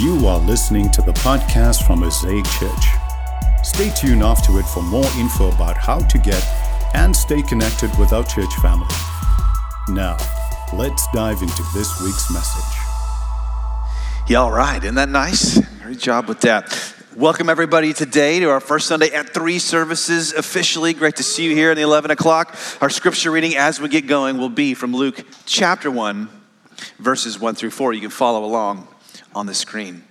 You are listening to the podcast from Mosaic Church. Stay tuned after it for more info about how to get and stay connected with our church family. Now, let's dive into this week's message. Yeah, all right. Isn't that nice? Great job with that. Welcome, everybody, today to our first Sunday at three services officially. Great to see you here in the 11 o'clock. Our scripture reading as we get going will be from Luke chapter 1, verses 1 through 4. You can follow along on the screen.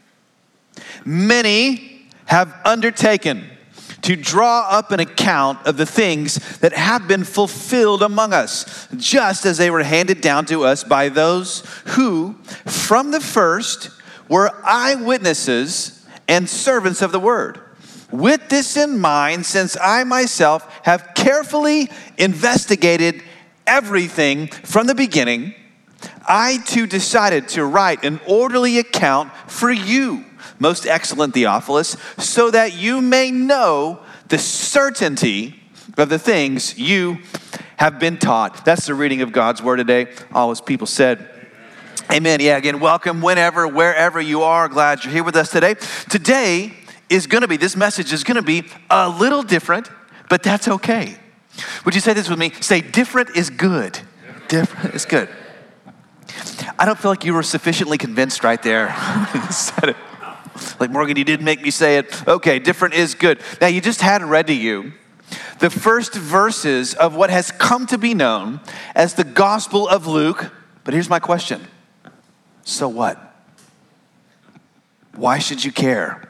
Many have undertaken to draw up an account of the things that have been fulfilled among us, just as they were handed down to us by those who, from the first, were eyewitnesses and servants of the word. With this in mind, since I myself have carefully investigated everything from the beginning, I too decided to write an orderly account for you, most excellent Theophilus, so that you may know the certainty of the things you have been taught. That's the reading of God's word today. All his people said, Amen. Yeah, again, welcome whenever, wherever you are. Glad you're here with us today. Today is going to be, this message is going to be a little different, but that's okay. Would you say this with me? Say, different is good. Different is good. I don't feel like you were sufficiently convinced right there. said it. Like, Morgan, you didn't make me say it. Okay, different is good. Now, you just had read to you the first verses of what has come to be known as the Gospel of Luke. But here's my question So what? Why should you care?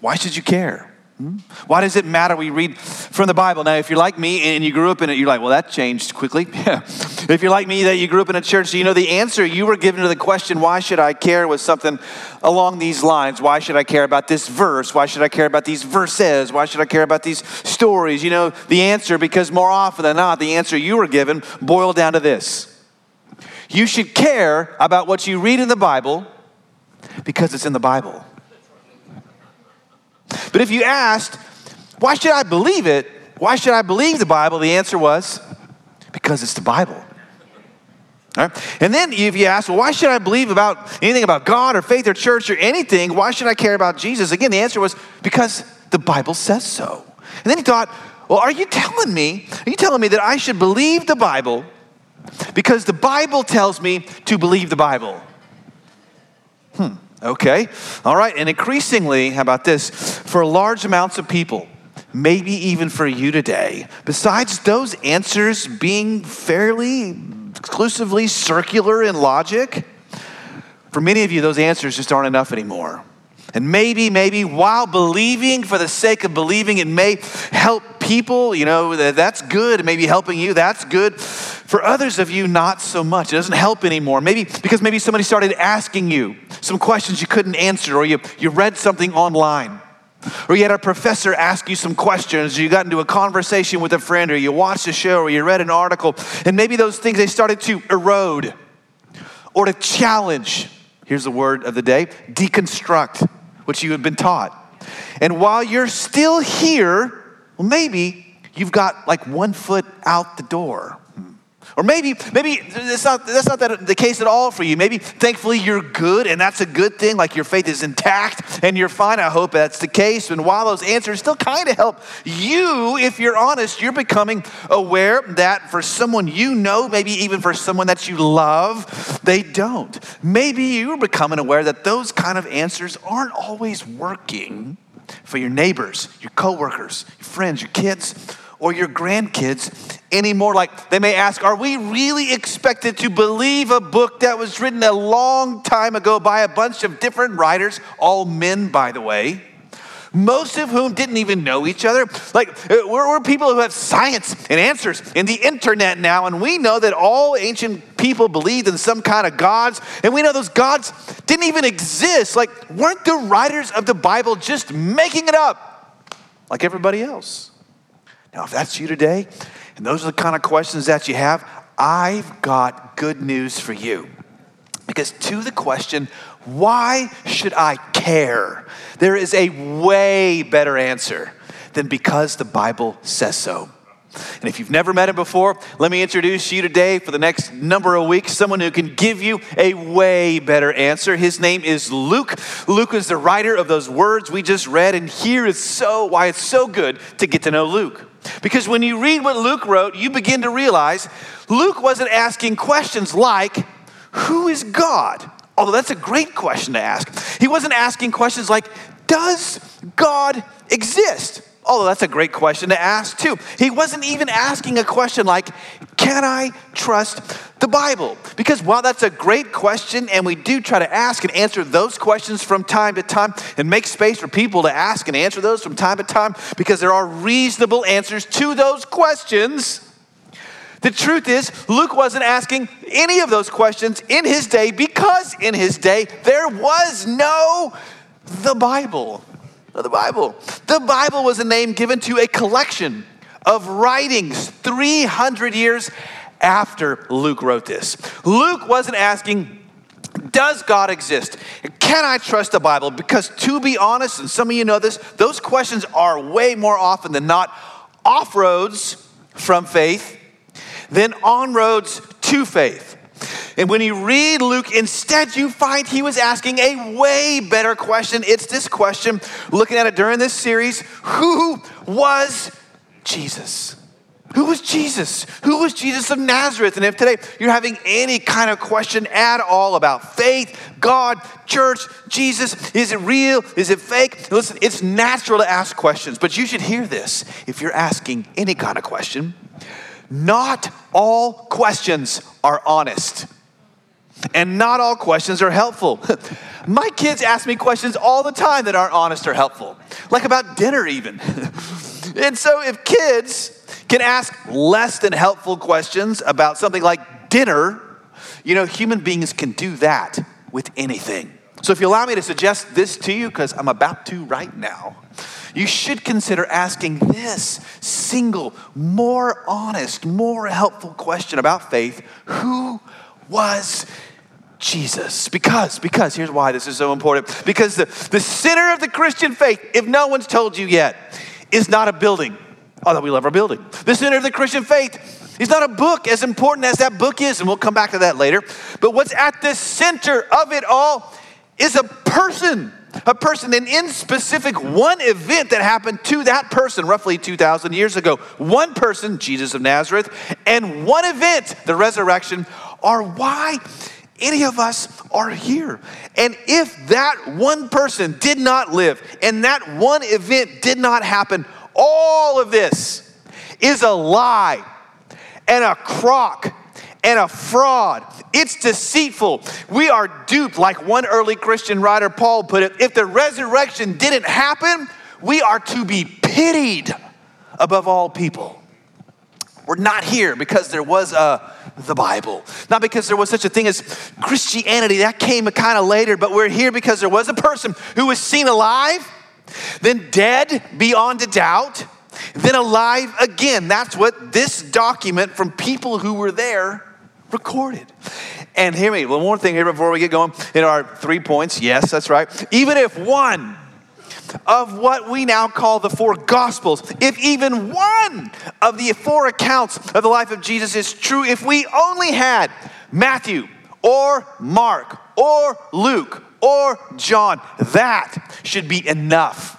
Why should you care? Hmm? Why does it matter we read from the Bible? Now, if you're like me and you grew up in it, you're like, well, that changed quickly. If you're like me that you grew up in a church, you know the answer you were given to the question, why should I care, was something along these lines. Why should I care about this verse? Why should I care about these verses? Why should I care about these stories? You know the answer because more often than not, the answer you were given boiled down to this. You should care about what you read in the Bible because it's in the Bible. But if you asked, why should I believe it? Why should I believe the Bible? The answer was, because it's the Bible. Right? And then if you ask, well, why should I believe about anything about God or faith or church or anything? Why should I care about Jesus? Again, the answer was, because the Bible says so. And then he thought, well, are you telling me, are you telling me that I should believe the Bible because the Bible tells me to believe the Bible? Hmm. Okay, all right, and increasingly, how about this? For large amounts of people, maybe even for you today, besides those answers being fairly exclusively circular in logic, for many of you, those answers just aren't enough anymore. And maybe, maybe while believing for the sake of believing, it may help people, you know, that's good. Maybe helping you, that's good. For others of you, not so much. It doesn't help anymore. Maybe because maybe somebody started asking you some questions you couldn't answer, or you, you read something online. Or you had a professor ask you some questions, or you got into a conversation with a friend, or you watched a show, or you read an article, and maybe those things they started to erode or to challenge. Here's the word of the day deconstruct what you have been taught. And while you're still here, well, maybe you've got like one foot out the door. Or maybe, maybe that's not, that's not that the case at all for you. Maybe thankfully you're good and that's a good thing, like your faith is intact and you're fine. I hope that's the case. And while those answers still kind of help you, if you're honest, you're becoming aware that for someone you know, maybe even for someone that you love, they don't. Maybe you're becoming aware that those kind of answers aren't always working for your neighbors, your coworkers, your friends, your kids or your grandkids anymore. Like they may ask, Are we really expected to believe a book that was written a long time ago by a bunch of different writers, all men, by the way? Most of whom didn't even know each other. Like, uh, we're, we're people who have science and answers in the internet now, and we know that all ancient people believed in some kind of gods, and we know those gods didn't even exist. Like, weren't the writers of the Bible just making it up like everybody else? Now, if that's you today, and those are the kind of questions that you have, I've got good news for you. Because to the question, why should I care? There is a way better answer than because the Bible says so. And if you've never met him before, let me introduce you today for the next number of weeks, someone who can give you a way better answer. His name is Luke. Luke is the writer of those words we just read, and here is so why it's so good to get to know Luke. Because when you read what Luke wrote, you begin to realize Luke wasn't asking questions like, Who is God? Although that's a great question to ask. He wasn't asking questions like, Does God exist? Although that's a great question to ask too. He wasn't even asking a question like, Can I trust the Bible? Because while that's a great question, and we do try to ask and answer those questions from time to time and make space for people to ask and answer those from time to time because there are reasonable answers to those questions. The truth is, Luke wasn't asking any of those questions in his day because in his day there was no the Bible the Bible. The Bible was a name given to a collection of writings 300 years after Luke wrote this. Luke wasn't asking, does God exist? Can I trust the Bible? Because to be honest, and some of you know this, those questions are way more often than not off roads from faith than on roads to faith. And when you read Luke, instead you find he was asking a way better question. It's this question, looking at it during this series Who was Jesus? Who was Jesus? Who was Jesus of Nazareth? And if today you're having any kind of question at all about faith, God, church, Jesus, is it real? Is it fake? Listen, it's natural to ask questions, but you should hear this if you're asking any kind of question. Not all questions are honest. And not all questions are helpful. My kids ask me questions all the time that aren't honest or helpful, like about dinner, even. and so, if kids can ask less than helpful questions about something like dinner, you know, human beings can do that with anything. So, if you allow me to suggest this to you, because I'm about to right now, you should consider asking this single, more honest, more helpful question about faith Who was Jesus. Because, because, here's why this is so important. Because the, the center of the Christian faith, if no one's told you yet, is not a building. Although we love our building. The center of the Christian faith is not a book, as important as that book is, and we'll come back to that later. But what's at the center of it all is a person. A person, and in specific, one event that happened to that person roughly 2,000 years ago. One person, Jesus of Nazareth, and one event, the resurrection, are why any of us are here. And if that one person did not live and that one event did not happen, all of this is a lie and a crock and a fraud. It's deceitful. We are duped, like one early Christian writer, Paul, put it. If the resurrection didn't happen, we are to be pitied above all people. We're not here because there was a the Bible. Not because there was such a thing as Christianity, that came kind of later, but we're here because there was a person who was seen alive, then dead beyond a doubt, then alive again. That's what this document from people who were there recorded. And hear me, one more thing here before we get going in our three points. Yes, that's right. Even if one of what we now call the four gospels, if even one of the four accounts of the life of Jesus is true, if we only had Matthew or Mark or Luke or John, that should be enough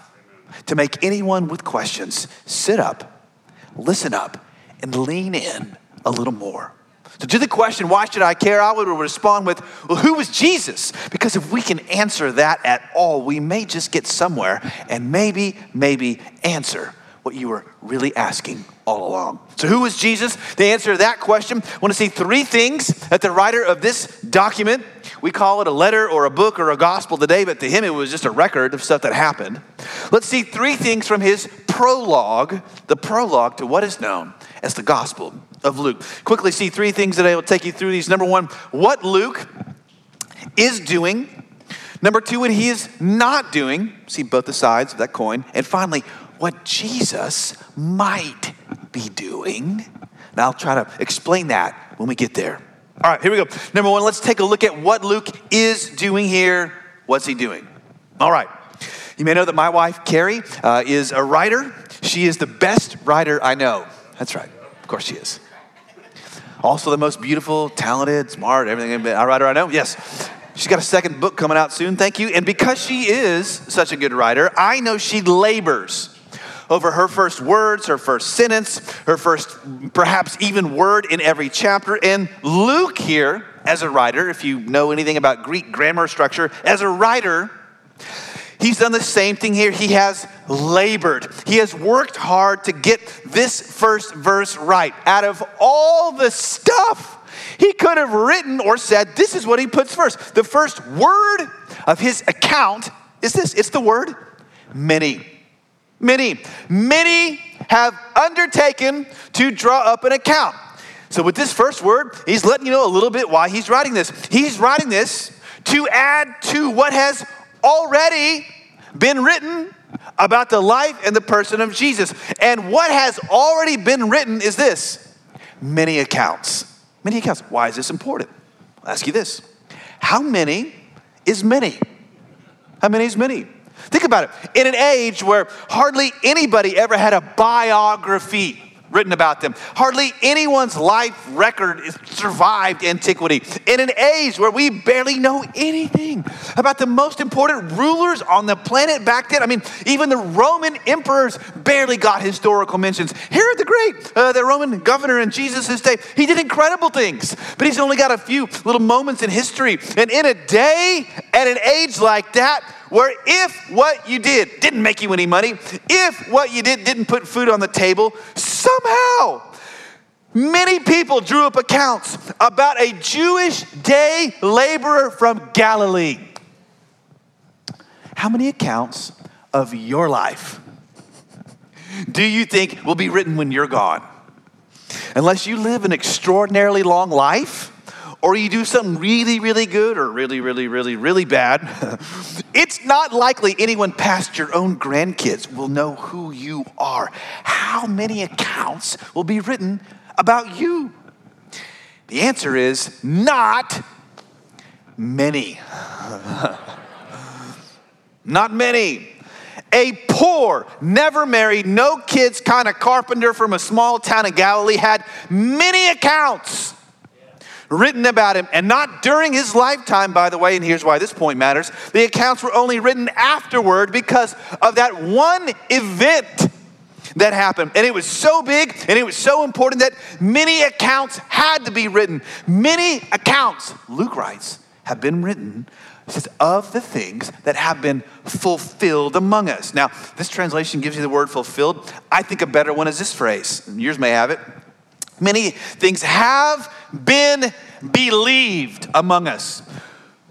to make anyone with questions sit up, listen up, and lean in a little more. So, to the question, why should I care? I would respond with, well, who was Jesus? Because if we can answer that at all, we may just get somewhere and maybe, maybe answer what you were really asking all along. So, who was Jesus? The answer to that question, I want to see three things that the writer of this document, we call it a letter or a book or a gospel today, but to him it was just a record of stuff that happened. Let's see three things from his prologue, the prologue to what is known as the gospel of Luke. Quickly see three things that I will take you through these. Number one, what Luke is doing. Number two, what he is not doing. See both the sides of that coin. And finally, what Jesus might be doing. Now I'll try to explain that when we get there. All right, here we go. Number one, let's take a look at what Luke is doing here. What's he doing? All right. You may know that my wife, Carrie, uh, is a writer. She is the best writer I know. That's right. Of course she is. Also, the most beautiful, talented, smart, everything. A writer I know. Yes. She's got a second book coming out soon. Thank you. And because she is such a good writer, I know she labors over her first words, her first sentence, her first perhaps even word in every chapter. And Luke here, as a writer, if you know anything about Greek grammar structure, as a writer, He's done the same thing here. He has labored. He has worked hard to get this first verse right. Out of all the stuff he could have written or said, this is what he puts first. The first word of his account is this it's the word many. Many. Many have undertaken to draw up an account. So, with this first word, he's letting you know a little bit why he's writing this. He's writing this to add to what has already been written about the life and the person of Jesus. And what has already been written is this many accounts. Many accounts. Why is this important? I'll ask you this How many is many? How many is many? Think about it. In an age where hardly anybody ever had a biography, written about them. Hardly anyone's life record survived antiquity. In an age where we barely know anything about the most important rulers on the planet back then, I mean, even the Roman emperors barely got historical mentions. Herod the Great, uh, the Roman governor in Jesus' day, he did incredible things, but he's only got a few little moments in history. And in a day and an age like that, where if what you did didn't make you any money, if what you did didn't put food on the table, somehow many people drew up accounts about a Jewish day laborer from Galilee. How many accounts of your life do you think will be written when you're gone? Unless you live an extraordinarily long life, or you do something really, really good or really, really, really, really bad, it's not likely anyone past your own grandkids will know who you are. How many accounts will be written about you? The answer is not many. not many. A poor, never married, no kids kind of carpenter from a small town in Galilee had many accounts written about him, and not during his lifetime, by the way, and here's why this point matters. The accounts were only written afterward because of that one event that happened. And it was so big and it was so important that many accounts had to be written. Many accounts, Luke writes, have been written says, of the things that have been fulfilled among us. Now, this translation gives you the word fulfilled. I think a better one is this phrase. Yours may have it. Many things have been believed among us.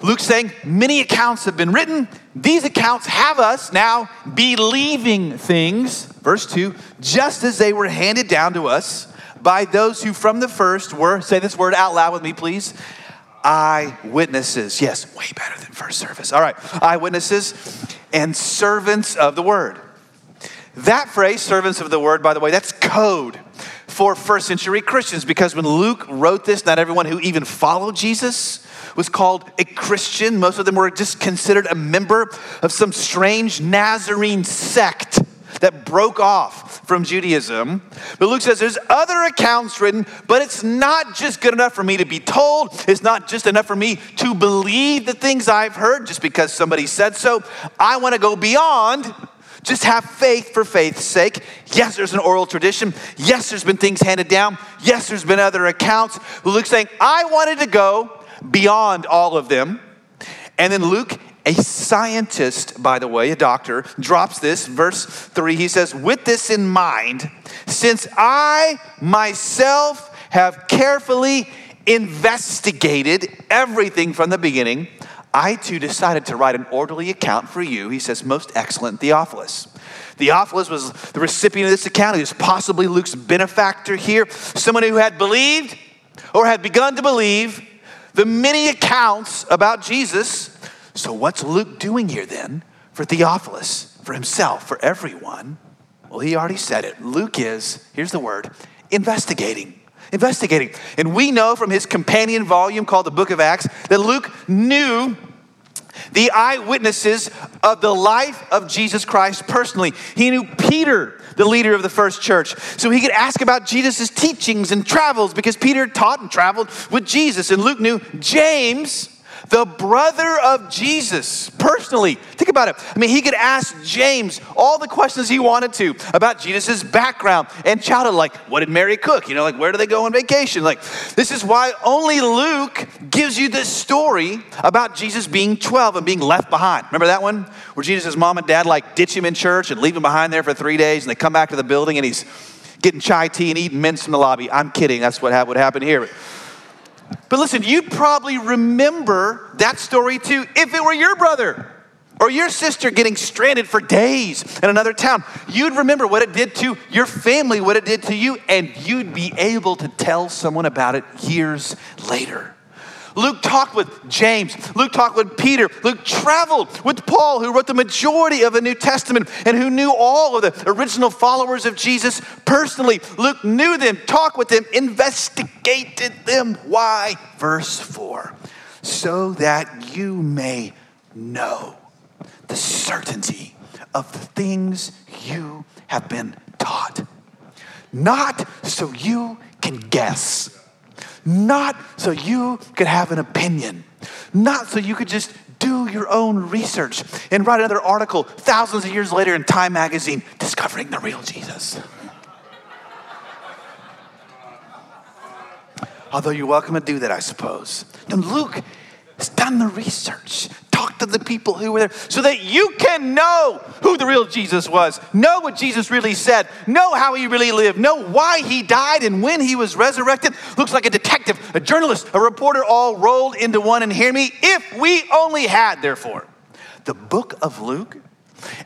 Luke's saying many accounts have been written. These accounts have us now believing things, verse 2, just as they were handed down to us by those who from the first were, say this word out loud with me, please. Eyewitnesses. Yes, way better than first service. All right, eyewitnesses and servants of the word. That phrase, servants of the word, by the way, that's code for first century Christians because when Luke wrote this, not everyone who even followed Jesus was called a Christian. Most of them were just considered a member of some strange Nazarene sect that broke off from Judaism. But Luke says there's other accounts written, but it's not just good enough for me to be told. It's not just enough for me to believe the things I've heard just because somebody said so. I want to go beyond just have faith for faith's sake. Yes, there's an oral tradition. Yes, there's been things handed down. Yes, there's been other accounts. But Luke's saying, I wanted to go beyond all of them. And then Luke, a scientist, by the way, a doctor, drops this, verse three. He says, With this in mind, since I myself have carefully investigated everything from the beginning, I too decided to write an orderly account for you, he says, most excellent Theophilus. Theophilus was the recipient of this account. He was possibly Luke's benefactor here, someone who had believed or had begun to believe the many accounts about Jesus. So, what's Luke doing here then for Theophilus, for himself, for everyone? Well, he already said it. Luke is, here's the word, investigating investigating. And we know from his companion volume called the Book of Acts that Luke knew the eyewitnesses of the life of Jesus Christ personally. He knew Peter, the leader of the first church, so he could ask about Jesus' teachings and travels because Peter taught and traveled with Jesus. And Luke knew James the brother of Jesus, personally. Think about it. I mean, he could ask James all the questions he wanted to about Jesus' background and childhood, like, what did Mary cook? You know, like, where do they go on vacation? Like, this is why only Luke gives you this story about Jesus being 12 and being left behind. Remember that one? Where Jesus' mom and dad, like, ditch him in church and leave him behind there for three days, and they come back to the building and he's getting chai tea and eating mince in the lobby. I'm kidding. That's what would happen here. But listen, you'd probably remember that story too if it were your brother or your sister getting stranded for days in another town. You'd remember what it did to your family, what it did to you, and you'd be able to tell someone about it years later. Luke talked with James. Luke talked with Peter. Luke traveled with Paul, who wrote the majority of the New Testament and who knew all of the original followers of Jesus personally. Luke knew them, talked with them, investigated them. Why? Verse 4 so that you may know the certainty of the things you have been taught. Not so you can guess not so you could have an opinion, not so you could just do your own research and write another article thousands of years later in Time magazine discovering the real Jesus. Although you're welcome to do that, I suppose. And Luke has done the research to the people who were there so that you can know who the real Jesus was, know what Jesus really said, know how he really lived, know why he died and when he was resurrected. Looks like a detective, a journalist, a reporter all rolled into one. And hear me, if we only had, therefore, the book of Luke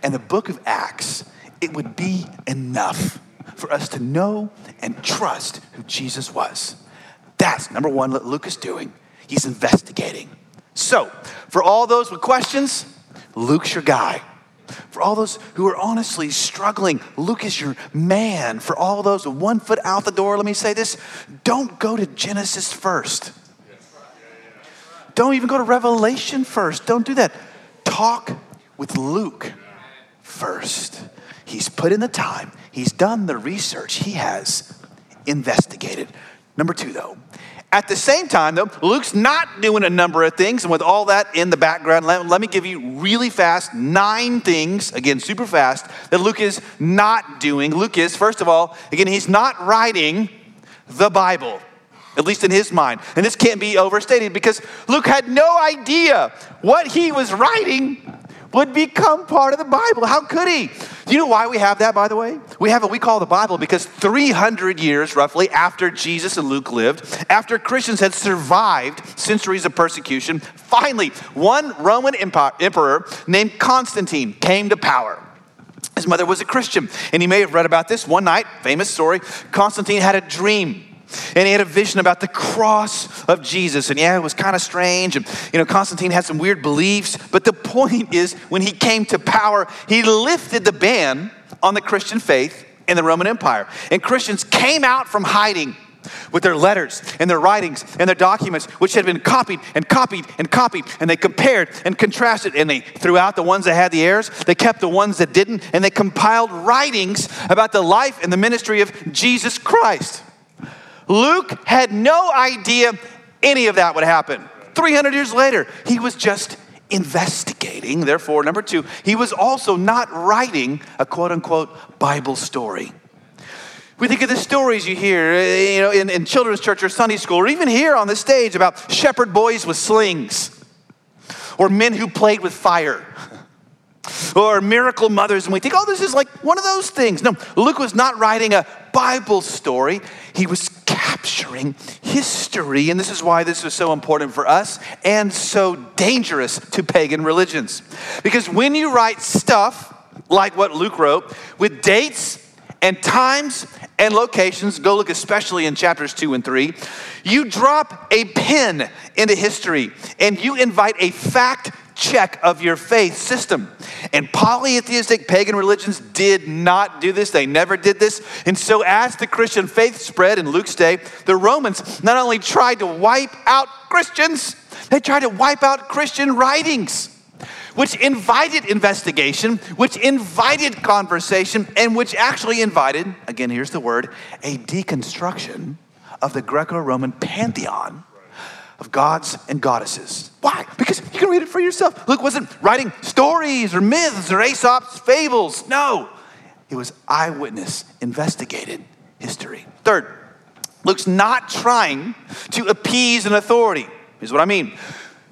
and the book of Acts, it would be enough for us to know and trust who Jesus was. That's number one, what Luke is doing. He's investigating. So, for all those with questions, Luke's your guy. For all those who are honestly struggling, Luke is your man. For all those with one foot out the door, let me say this don't go to Genesis first. Don't even go to Revelation first. Don't do that. Talk with Luke first. He's put in the time, he's done the research, he has investigated. Number two, though, at the same time, though, Luke's not doing a number of things. And with all that in the background, let, let, me give you really fast nine things, again, super fast, that Luke is not doing. Luke is, first of all, again, he's not writing the Bible, at least in his mind. And this can't be overstated because Luke had no idea what he was writing would become part of the Bible. How could he? Do you know why we have that, by the way? We have what we call the Bible because 300 years, roughly, after Jesus and Luke lived, after Christians had survived centuries of persecution, finally, one Roman emperor named Constantine came to power. His mother was a Christian, and he may have read about this one night, famous story. Constantine had a dream and he had a vision about the cross of Jesus. And yeah, it was kind of strange. And, you know, Constantine had some weird beliefs. But the point is, when he came to power, he lifted the ban on the Christian faith in the Roman Empire. And Christians came out from hiding with their letters and their writings and their documents, which had been copied and copied and copied, and they compared and contrasted, and they threw out the ones that had the errors, they kept the ones that didn't, and they compiled writings about the life and the ministry of Jesus Christ. Luke had no idea any of that would happen. 300 years later, he was just investigating. Therefore, number two, he was also not writing a quote unquote Bible story. We think of the stories you hear, eh, you know, in, in children's church or Sunday school, or even here on the stage about shepherd boys with slings, or men who played with fire, or miracle mothers, and we think, oh, this is like one of those things. No, Luke was not writing a Bible story, he was capturing history. And this is why this is so important for us and so dangerous to pagan religions. Because when you write stuff like what Luke wrote with dates and times and locations, go look especially in chapters two and three, you drop a pin into history and you invite a fact check of your faith system. And polytheistic pagan religions did not do this. They never did this. And so, as the Christian faith spread in Luke's day, the Romans not only tried to wipe out Christians, they tried to wipe out Christian writings. which invited investigation, which invited conversation, and which actually invited, again, here's the word, a deconstruction of the Greco Roman pantheon of gods and goddesses. Why? Because can read it for yourself. Luke wasn't writing stories or myths or Aesop's fables. No, it was eyewitness, investigated history. Third, Luke's not trying to appease an authority. Here's what I mean.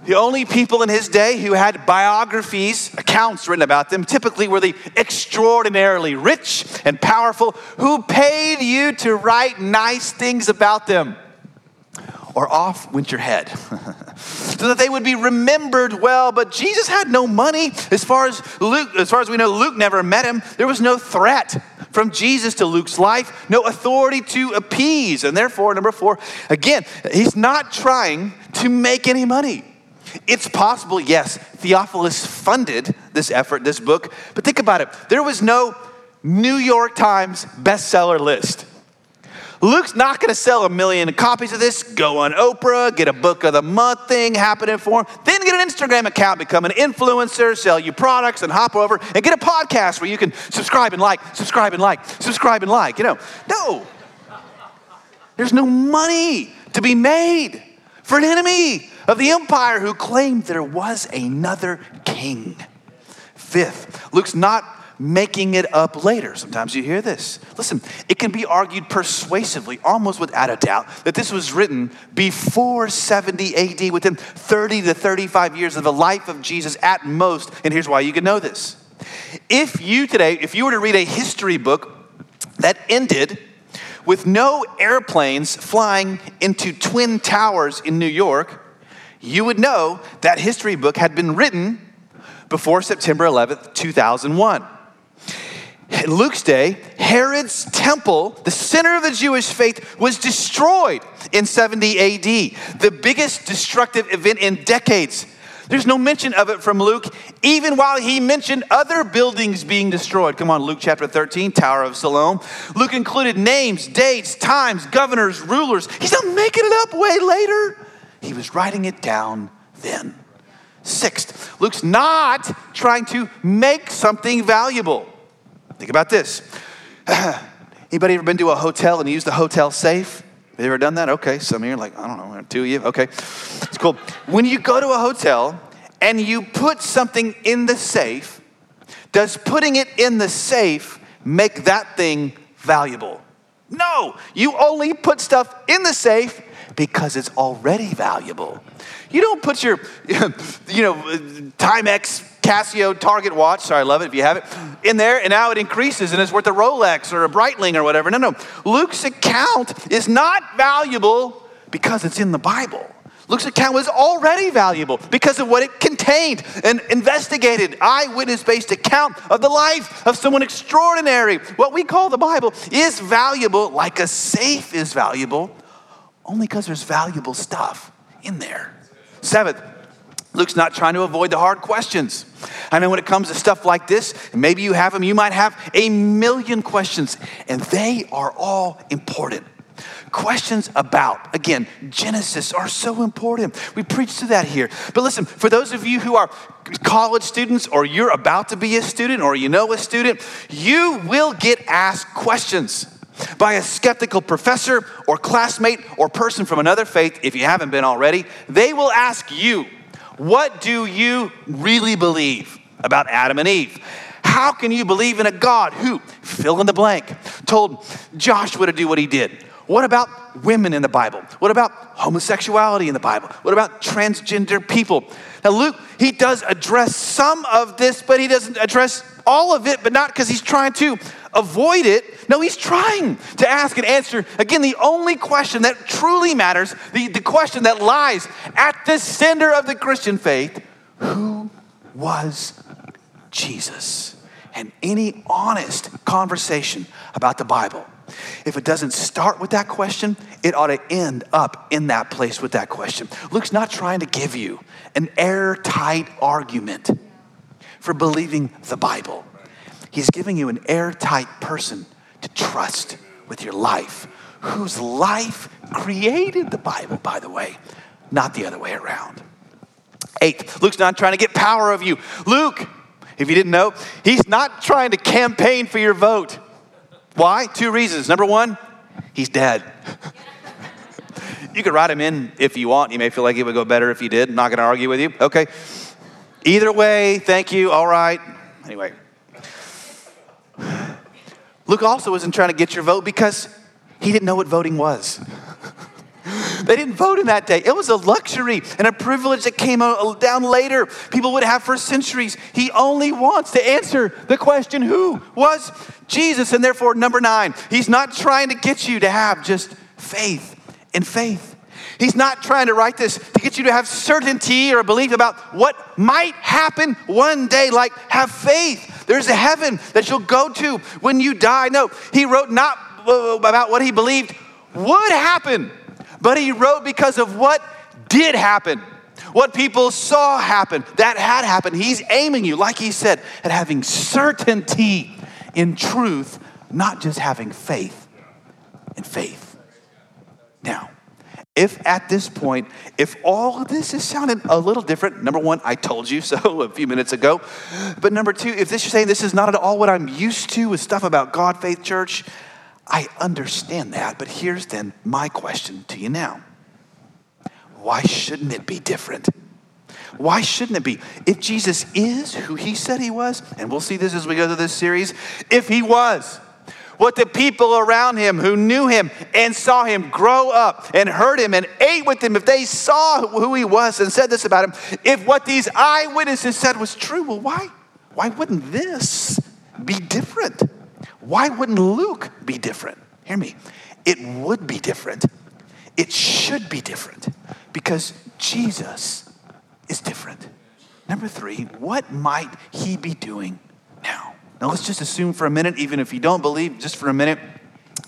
The only people in his day who had biographies, accounts written about them, typically were the extraordinarily rich and powerful who paid you to write nice things about them or off went your head. so that they would be remembered well. But Jesus had no money. As far as Luke, as far as we know, Luke never met him. There was no threat from Jesus to Luke's life, no authority to appease. And therefore, number four, again, he's not trying to make any money. It's possible, yes, Theophilus funded this effort, this book, but think about it. There was no New York Times bestseller list. Luke's not going to sell a million copies of this, go on Oprah, get a book of the month thing happening for him, then get an Instagram account, become an influencer, sell you products, and hop over and get a podcast where you can subscribe and like, subscribe and like, subscribe and like. You know, no. There's no money to be made for an enemy of the empire who claimed there was another king. Fifth, Luke's not making it up later. Sometimes you hear this. Listen, it can be argued persuasively, almost without a doubt, that this was written before 70 AD, within 30 to 35 years of the life of Jesus at most. And here's why you can know this. If you today, if you were to read a history book that ended with no airplanes flying into Twin Towers in New York, you would know that history book had been written before September 11th, 2001. In Luke's day, Herod's temple, the center of the Jewish faith, was destroyed in 70 AD, the biggest destructive event in decades. There's no mention of it from Luke, even while he mentioned other buildings being destroyed. Come on, Luke chapter 13, Tower of Siloam. Luke included names, dates, times, governors, rulers. He's not making it up way later. He was writing it down then. Sixth, Luke's not trying to make something valuable. Think about this. Anybody ever been to a hotel and used the hotel safe? Have you ever done that? Okay, some of you are like, I don't know, two of you. Okay, it's cool. When you go to a hotel and you put something in the safe, does putting it in the safe make that thing valuable? No, you only put stuff in the safe because it's already valuable. You don't put your, you know, Timex Casio Target watch, sorry, I love it if you have it, in there, and now it increases and it's worth a Rolex or a Breitling or whatever. No, no. Luke's account is not valuable because it's in the Bible. Luke's account was already valuable because of what it contained an investigated, eyewitness based account of the life of someone extraordinary. What we call the Bible is valuable, like a safe is valuable, only because there's valuable stuff in there. Seventh, Luke's not trying to avoid the hard questions. I know when it comes to stuff like this, maybe you have them, you might have a million questions, and they are all important. Questions about, again, Genesis are so important. We preach to that here. But listen, for those of you who are college students, or you're about to be a student, or you know a student, you will get asked questions by a skeptical professor or classmate or person from another faith, if you haven't been already. They will ask you, what do you really believe about Adam and Eve? How can you believe in a God who, fill in the blank, told Joshua to do what he did? What about women in the Bible? What about homosexuality in the Bible? What about transgender people? Now, Luke, he does address some of this, but he doesn't address all of it, but not because he's trying to avoid it. No, he's trying to ask and answer, again, the only question that truly matters, the, the question that lies at the center of the Christian faith who was Jesus? And any honest conversation about the Bible, if it doesn't start with that question, it ought to end up in that place with that question. Luke's not trying to give you an airtight argument for believing the Bible. He's giving you an airtight person to trust with your life, whose life created the Bible, by the way, not the other way around. Eight, Luke's not trying to get power of you. Luke, if you didn't know, he's not trying to campaign for your vote. Why? Two reasons. Number one, he's dead. you could write him in if you want. You may feel like it would go better if you did. I'm not going to argue with you. Okay. Either way, thank you. All right. Anyway. Luke also wasn't trying to get your vote because he didn't know what voting was. They didn't vote in that day. It was a luxury and a privilege that came down later. People would have for centuries. He only wants to answer the question who was Jesus? And therefore, number nine, he's not trying to get you to have just faith in faith. He's not trying to write this to get you to have certainty or a belief about what might happen one day, like have faith. There's a heaven that you'll go to when you die. No, he wrote not uh, about what he believed would happen but he wrote because of what did happen, what people saw happen, that had happened. He's aiming you, like he said, at having certainty in truth, not just having faith in faith. Now, if at this point, if all of this is sounding a little different, number one, I told you so a few minutes ago. But number two, if this you're saying this is not at all what I'm used to with stuff about God, faith, church, I understand that, but here's then my question to you now. Why shouldn't it be different? Why shouldn't it be? If Jesus is who he said he was, and we'll see this as we go through this series, if he was, what the people around him who knew him and saw him grow up and heard him and ate with him, if they saw who he was and said this about him, if what these eyewitnesses said was true, well, why? Why wouldn't this be different? Why wouldn't Luke be different? Hear me. It would be different. It should be different because Jesus is different. Number three, what might he be doing now? Now, let's just assume for a minute, even if you don't believe, just for a minute,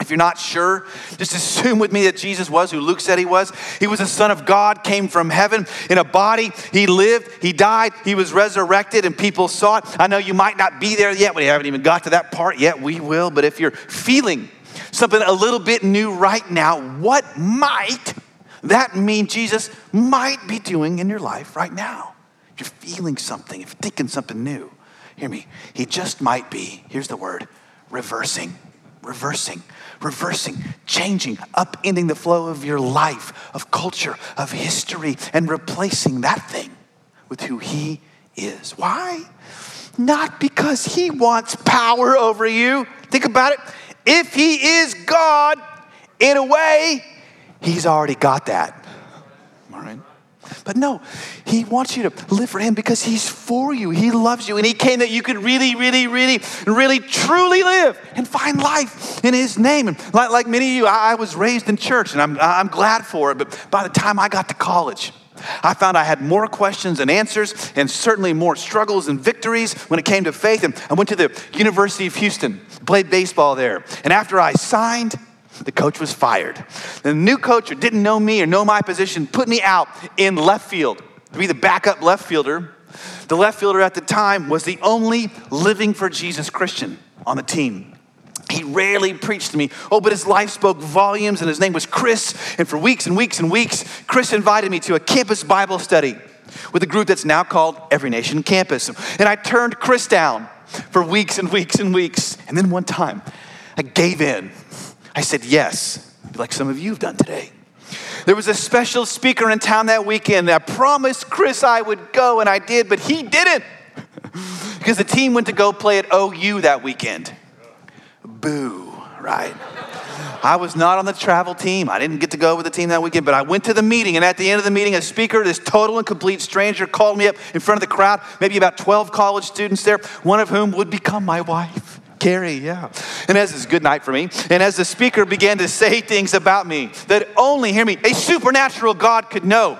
if you're not sure, just assume with me that Jesus was who Luke said he was. He was a son of God, came from heaven in a body. He lived, he died, he was resurrected, and people saw it. I know you might not be there yet. We haven't even got to that part yet. We will. But if you're feeling something a little bit new right now, what might that mean Jesus might be doing in your life right now? If you're feeling something, if you're thinking something new, hear me. He just might be, here's the word, reversing reversing, reversing, changing, upending the flow of your life, of culture, of history, and replacing that thing with who He is. Why? Not because He wants power over you. Think about it. If He is God, in a way, He's already got that. All right? But no, he wants you to live for him because he's for you. He loves you. And he came that you could really, really, really, really, truly live and find life in his name. And like, like many of you, I, I was raised in church and I'm, I'm glad for it. But by the time I got to college, I found I had more questions and answers, and certainly more struggles and victories when it came to faith. And I went to the University of Houston, played baseball there. And after I signed, the coach was fired. The new coach didn't know me or know my position put me out in left field to be the backup left fielder. The left fielder at the time was the only living for Jesus Christian on the team. He rarely preached to me. Oh, but his life spoke volumes, and his name was Chris. And for weeks and weeks and weeks, Chris invited me to a campus Bible study with a group that's now called Every Nation Campus. And I turned Chris down for weeks and weeks and weeks. And then one time, I gave in I said, Yes, like some of you have done today. There was a special speaker in town that weekend. I promised Chris I would go, and I did, but he didn't because the team went to go play at OU that weekend. Boo, right? I was not on the travel team. I didn't get to go with the team that weekend, but I went to the meeting. And at the end of the meeting, a speaker, this total and complete stranger, called me up in front of the crowd, maybe about 12 college students there, one of whom would become my wife. Carrie, yeah. And as this good night for me, and as the speaker began to say things about me that only, hear me, a supernatural God could know.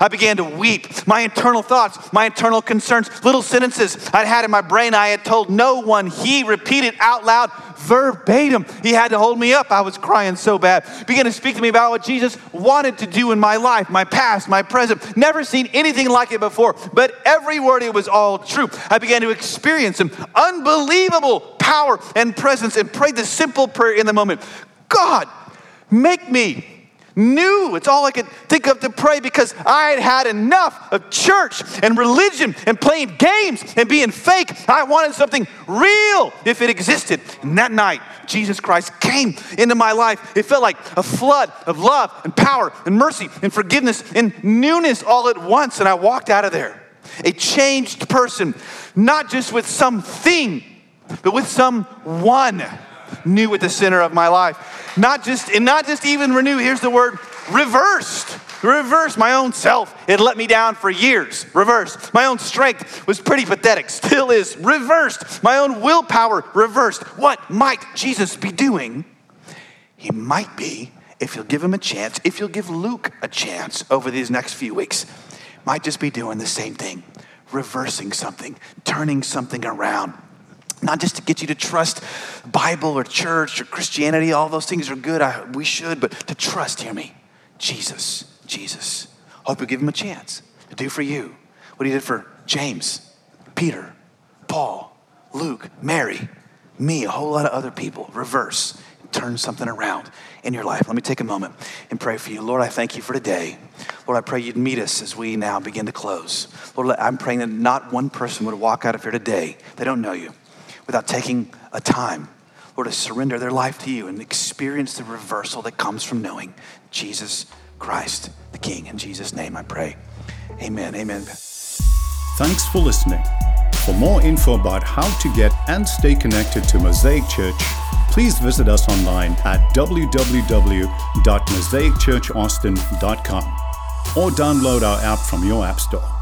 I began to weep. My internal thoughts, my internal concerns, little sentences I'd had in my brain I had told no one. He repeated out loud verbatim. He had to hold me up. I was crying so bad. Began to speak to me about what Jesus wanted to do in my life, my past, my present. Never seen anything like it before, but every word, it was all true. I began to experience Him. Unbelievable power and presence and prayed the simple prayer in the moment God, make me new. It's all I could think of to pray because I had had enough of church and religion and playing games and being fake. I wanted something real if it existed. And that night, Jesus Christ came into my life. It felt like a flood of love and power and mercy and forgiveness and newness all at once. And I walked out of there a changed person, not just with something, but with someone new at the center of my life. Not just, and not just even renew, here's the word reversed. Reverse my own self. It let me down for years. Reversed. My own strength was pretty pathetic. Still is. Reversed. My own willpower. Reversed. What might Jesus be doing? He might be, if you'll give him a chance, if you'll give Luke a chance over these next few weeks, might just be doing the same thing, reversing something, turning something around. Not just to get you to trust Bible or church or Christianity, all those things are good, I, we should, but to trust, hear me, Jesus, Jesus. Hope you give him a chance to do for you what he did for James, Peter, Paul, Luke, Mary, me, a whole lot of other people. Reverse, turn something around in your life. Let me take a moment and pray for you. Lord, I thank you for today. Lord, I pray you'd meet us as we now begin to close. Lord, I'm praying that not one person would walk out of here today, they don't know you, without taking a time, Lord, to surrender their life to you and experience the reversal that comes from knowing Jesus Christ, the King. In Jesus' name I pray. Amen. Amen. Thanks for listening. For more info about how to get and stay connected to Mosaic Church, please visit us online at www.mosaicchurchaustin.com or download our app from your app store.